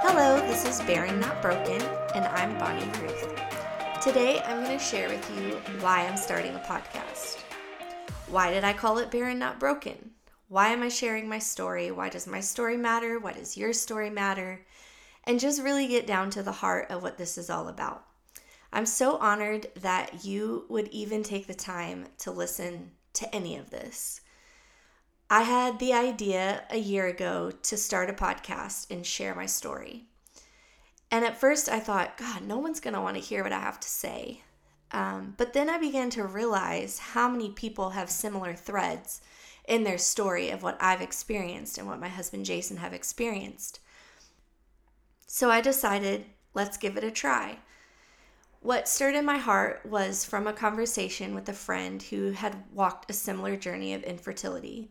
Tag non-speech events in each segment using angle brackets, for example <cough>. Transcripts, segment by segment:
Hello, this is Barren Not Broken, and I'm Bonnie Ruth. Today I'm going to share with you why I'm starting a podcast. Why did I call it Barren Not Broken? Why am I sharing my story? Why does my story matter? Why does your story matter? And just really get down to the heart of what this is all about. I'm so honored that you would even take the time to listen to any of this. I had the idea a year ago to start a podcast and share my story. And at first I thought, God, no one's going to want to hear what I have to say. Um, but then I began to realize how many people have similar threads in their story of what I've experienced and what my husband Jason have experienced. So I decided, let's give it a try. What stirred in my heart was from a conversation with a friend who had walked a similar journey of infertility.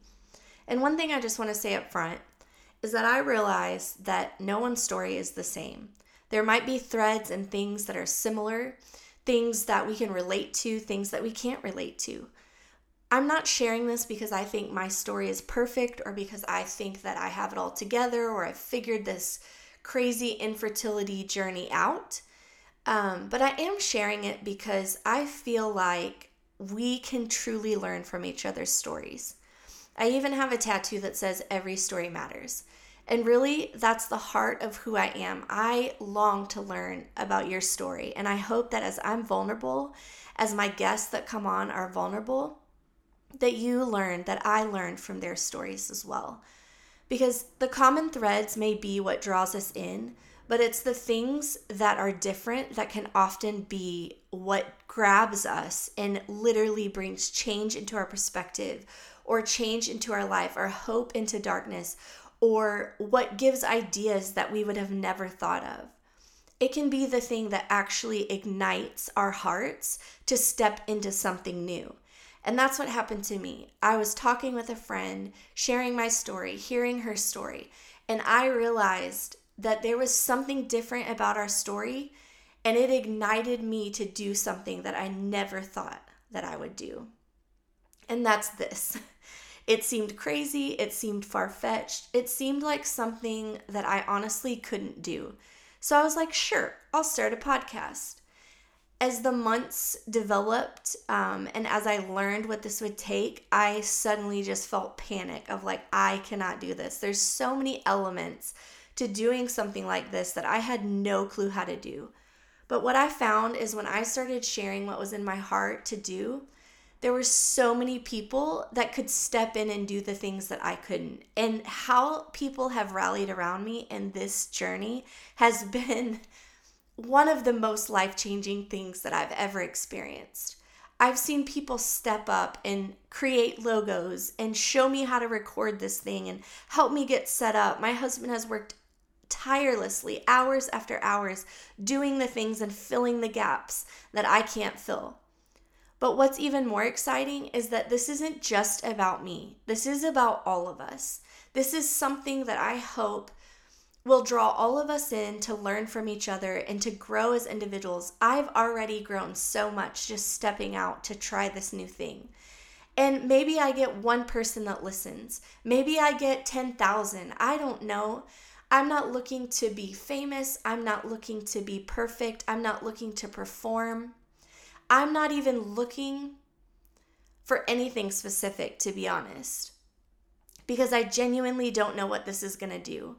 And one thing I just want to say up front is that I realize that no one's story is the same. There might be threads and things that are similar, things that we can relate to, things that we can't relate to. I'm not sharing this because I think my story is perfect or because I think that I have it all together or I've figured this crazy infertility journey out. Um, but I am sharing it because I feel like we can truly learn from each other's stories. I even have a tattoo that says, Every story matters. And really, that's the heart of who I am. I long to learn about your story. And I hope that as I'm vulnerable, as my guests that come on are vulnerable, that you learn that I learned from their stories as well. Because the common threads may be what draws us in, but it's the things that are different that can often be what grabs us and literally brings change into our perspective or change into our life or hope into darkness or what gives ideas that we would have never thought of. It can be the thing that actually ignites our hearts to step into something new. And that's what happened to me. I was talking with a friend, sharing my story, hearing her story, and I realized that there was something different about our story, and it ignited me to do something that I never thought that I would do. And that's this. <laughs> It seemed crazy, it seemed far fetched, it seemed like something that I honestly couldn't do. So I was like, sure, I'll start a podcast. As the months developed um, and as I learned what this would take, I suddenly just felt panic of like, I cannot do this. There's so many elements to doing something like this that I had no clue how to do. But what I found is when I started sharing what was in my heart to do, there were so many people that could step in and do the things that I couldn't. And how people have rallied around me in this journey has <laughs> been one of the most life changing things that I've ever experienced. I've seen people step up and create logos and show me how to record this thing and help me get set up. My husband has worked tirelessly, hours after hours, doing the things and filling the gaps that I can't fill. But what's even more exciting is that this isn't just about me. This is about all of us. This is something that I hope will draw all of us in to learn from each other and to grow as individuals. I've already grown so much just stepping out to try this new thing. And maybe I get one person that listens. Maybe I get 10,000. I don't know. I'm not looking to be famous. I'm not looking to be perfect. I'm not looking to perform. I'm not even looking for anything specific, to be honest, because I genuinely don't know what this is going to do.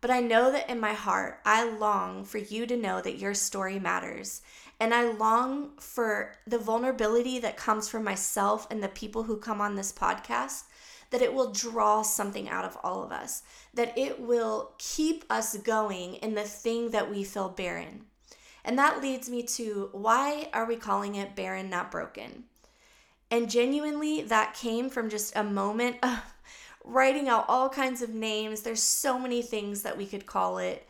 But I know that in my heart, I long for you to know that your story matters. And I long for the vulnerability that comes from myself and the people who come on this podcast, that it will draw something out of all of us, that it will keep us going in the thing that we feel barren. And that leads me to why are we calling it barren, not broken? And genuinely, that came from just a moment of <laughs> writing out all kinds of names. There's so many things that we could call it.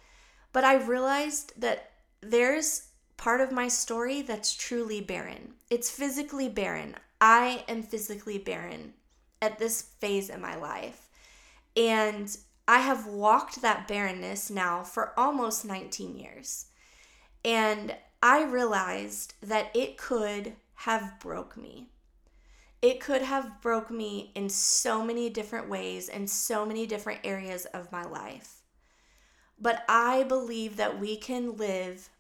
But I realized that there's part of my story that's truly barren. It's physically barren. I am physically barren at this phase in my life. And I have walked that barrenness now for almost 19 years. And I realized that it could have broke me. It could have broke me in so many different ways and so many different areas of my life. But I believe that we can live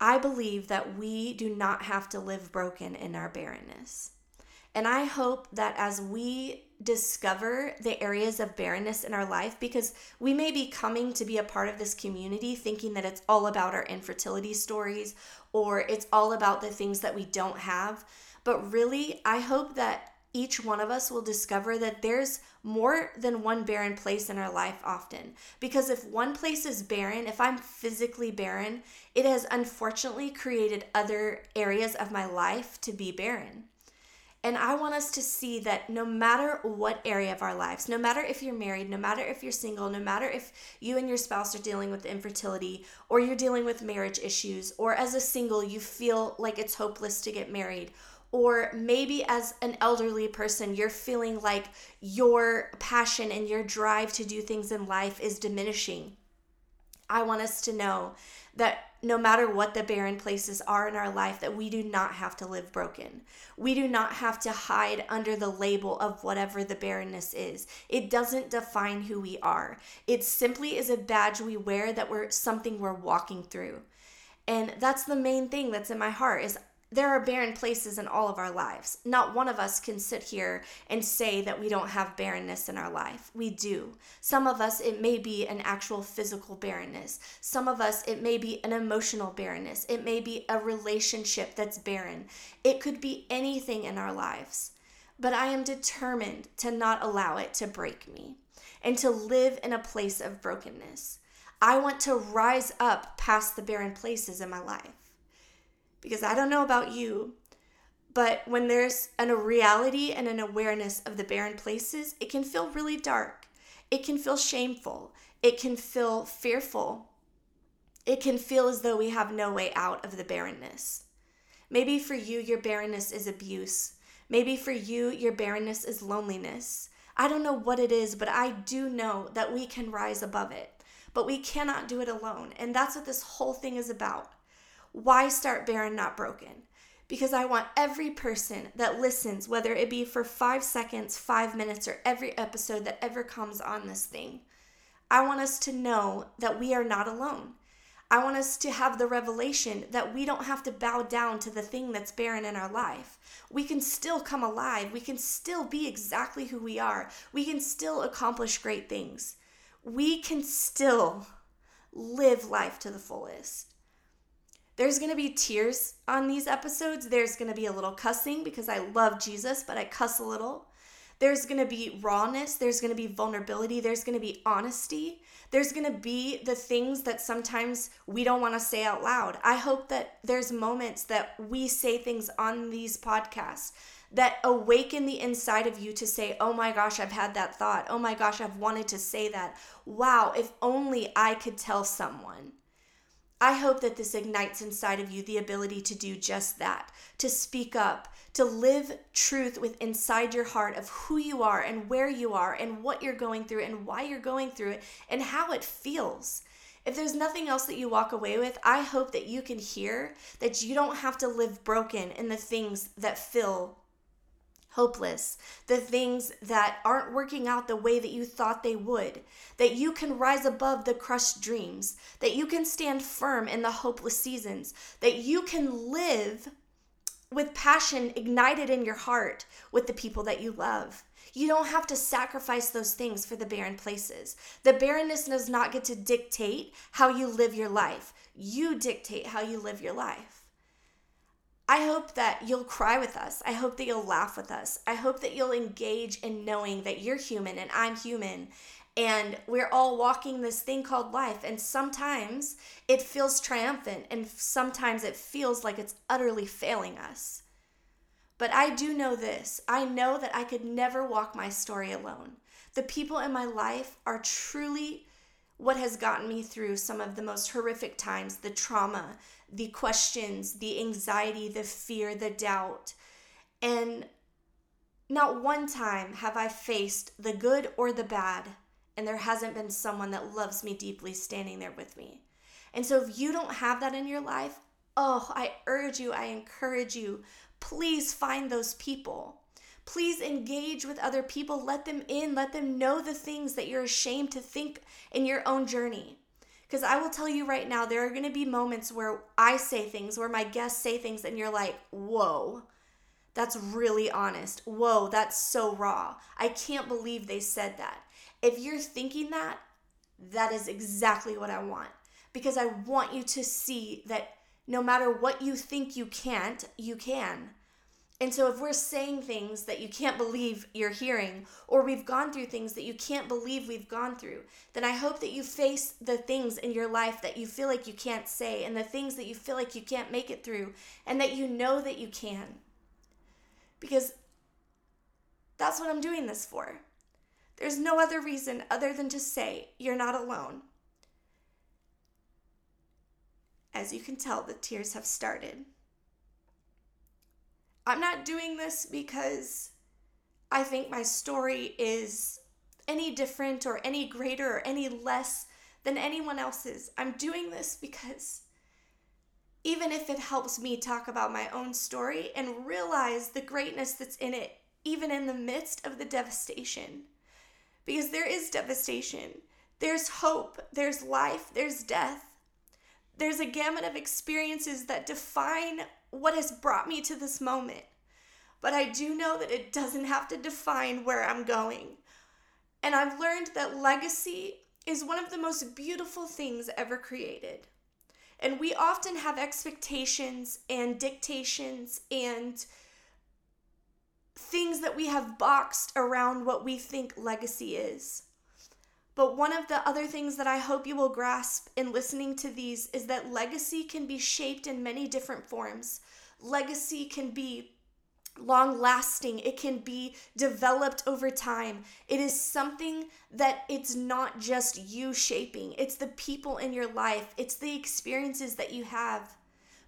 I believe that we do not have to live broken in our barrenness. And I hope that as we discover the areas of barrenness in our life, because we may be coming to be a part of this community thinking that it's all about our infertility stories or it's all about the things that we don't have. But really, I hope that each one of us will discover that there's more than one barren place in our life often. Because if one place is barren, if I'm physically barren, it has unfortunately created other areas of my life to be barren. And I want us to see that no matter what area of our lives, no matter if you're married, no matter if you're single, no matter if you and your spouse are dealing with infertility, or you're dealing with marriage issues, or as a single, you feel like it's hopeless to get married, or maybe as an elderly person, you're feeling like your passion and your drive to do things in life is diminishing. I want us to know that no matter what the barren places are in our life that we do not have to live broken. We do not have to hide under the label of whatever the barrenness is. It doesn't define who we are. It simply is a badge we wear that we're something we're walking through. And that's the main thing that's in my heart is there are barren places in all of our lives. Not one of us can sit here and say that we don't have barrenness in our life. We do. Some of us, it may be an actual physical barrenness. Some of us, it may be an emotional barrenness. It may be a relationship that's barren. It could be anything in our lives. But I am determined to not allow it to break me and to live in a place of brokenness. I want to rise up past the barren places in my life because I don't know about you, but when there's an, a reality and an awareness of the barren places, it can feel really dark. It can feel shameful. It can feel fearful. It can feel as though we have no way out of the barrenness. Maybe for you, your barrenness is abuse. Maybe for you, your barrenness is loneliness. I don't know what it is, but I do know that we can rise above it. But we cannot do it alone. And that's what this whole thing is about. Why start barren, not broken? Because I want every person that listens, whether it be for five seconds, five minutes, or every episode that ever comes on this thing, I want us to know that we are not alone. I want us to have the revelation that we don't have to bow down to the thing that's barren in our life. We can still come alive. We can still be exactly who we are. We can still accomplish great things. We can still live life to the fullest. There's going to be tears on these episodes. There's going to be a little cussing because I love Jesus, but I cuss a little. There's going to be rawness. There's going to be vulnerability. There's going to be honesty. There's going to be the things that sometimes we don't want to say out loud. I hope that there's moments that we say things on these podcasts that awaken the inside of you to say, oh my gosh, I've had that thought. Oh my gosh, I've wanted to say that. Wow, if only I could tell someone. I hope that this ignites inside of you the ability to do just that, to speak up, to live truth with inside your heart of who you are and where you are and what you're going through and why you're going through it and how it feels. If there's nothing else that you walk away with, I hope that you can hear that you don't have to live broken in the things that feel hopeless, the things that aren't working out the way that you thought they would, that you can rise above the crushed dreams, that you can stand firm in the hopeless seasons, that you can live with passion ignited in your heart with the people that you love. You don't have to sacrifice those things for the barren places. The barrenness does not get to dictate how you live your life. You dictate how you live your life. I hope that you'll cry with us. I hope that you'll laugh with us. I hope that you'll engage in knowing that you're human and I'm human and we're all walking this thing called life. And sometimes it feels triumphant and sometimes it feels like it's utterly failing us. But I do know this I know that I could never walk my story alone. The people in my life are truly what has gotten me through some of the most horrific times the trauma, the questions, the anxiety, the fear, the doubt. And not one time have I faced the good or the bad, and there hasn't been someone that loves me deeply standing there with me. And so, if you don't have that in your life, oh, I urge you, I encourage you, please find those people. Please engage with other people. Let them in. Let them know the things that you're ashamed to think in your own journey. Because I will tell you right now, there are going to be moments where I say things, where my guests say things, and you're like, whoa, that's really honest. Whoa, that's so raw. I can't believe they said that. If you're thinking that, that is exactly what I want. Because I want you to see that no matter what you think you can't, you can. And so, if we're saying things that you can't believe you're hearing, or we've gone through things that you can't believe we've gone through, then I hope that you face the things in your life that you feel like you can't say, and the things that you feel like you can't make it through, and that you know that you can. Because that's what I'm doing this for. There's no other reason other than to say you're not alone. As you can tell, the tears have started. I'm not doing this because I think my story is any different or any greater or any less than anyone else's. I'm doing this because even if it helps me talk about my own story and realize the greatness that's in it, even in the midst of the devastation. Because there is devastation, there's hope, there's life, there's death. There's a gamut of experiences that define what has brought me to this moment. But I do know that it doesn't have to define where I'm going. And I've learned that legacy is one of the most beautiful things ever created. And we often have expectations and dictations and things that we have boxed around what we think legacy is. But one of the other things that I hope you will grasp in listening to these is that legacy can be shaped in many different forms. Legacy can be long lasting it can be developed over time. It is something that it's not just you shaping. It's the people in your life. It's the experiences that you have.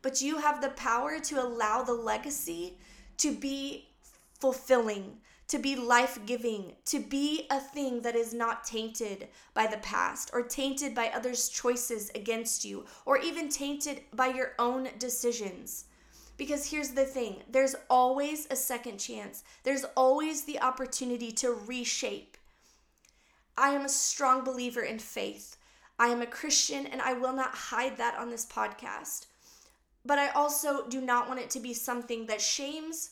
But you have the power to allow the legacy to be fulfilling to be life giving, to be a thing that is not tainted by the past or tainted by others' choices against you or even tainted by your own decisions. Because here's the thing there's always a second chance, there's always the opportunity to reshape. I am a strong believer in faith. I am a Christian and I will not hide that on this podcast. But I also do not want it to be something that shames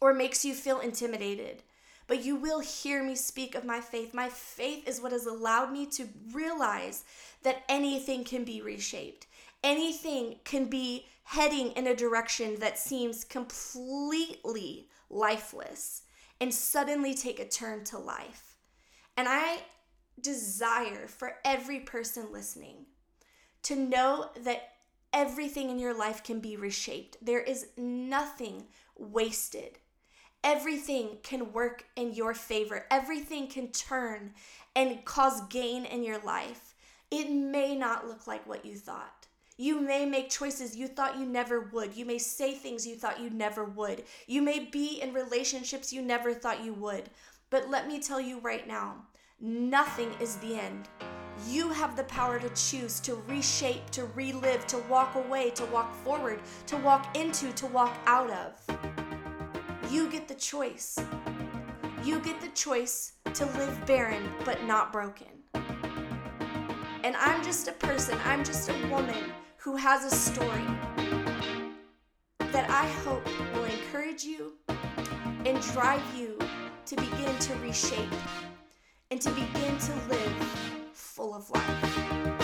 or makes you feel intimidated. But you will hear me speak of my faith. My faith is what has allowed me to realize that anything can be reshaped. Anything can be heading in a direction that seems completely lifeless and suddenly take a turn to life. And I desire for every person listening to know that everything in your life can be reshaped. There is nothing wasted. Everything can work in your favor. Everything can turn and cause gain in your life. It may not look like what you thought. You may make choices you thought you never would. You may say things you thought you never would. You may be in relationships you never thought you would. But let me tell you right now nothing is the end. You have the power to choose, to reshape, to relive, to walk away, to walk forward, to walk into, to walk out of. You get the choice. You get the choice to live barren but not broken. And I'm just a person, I'm just a woman who has a story that I hope will encourage you and drive you to begin to reshape and to begin to live full of life.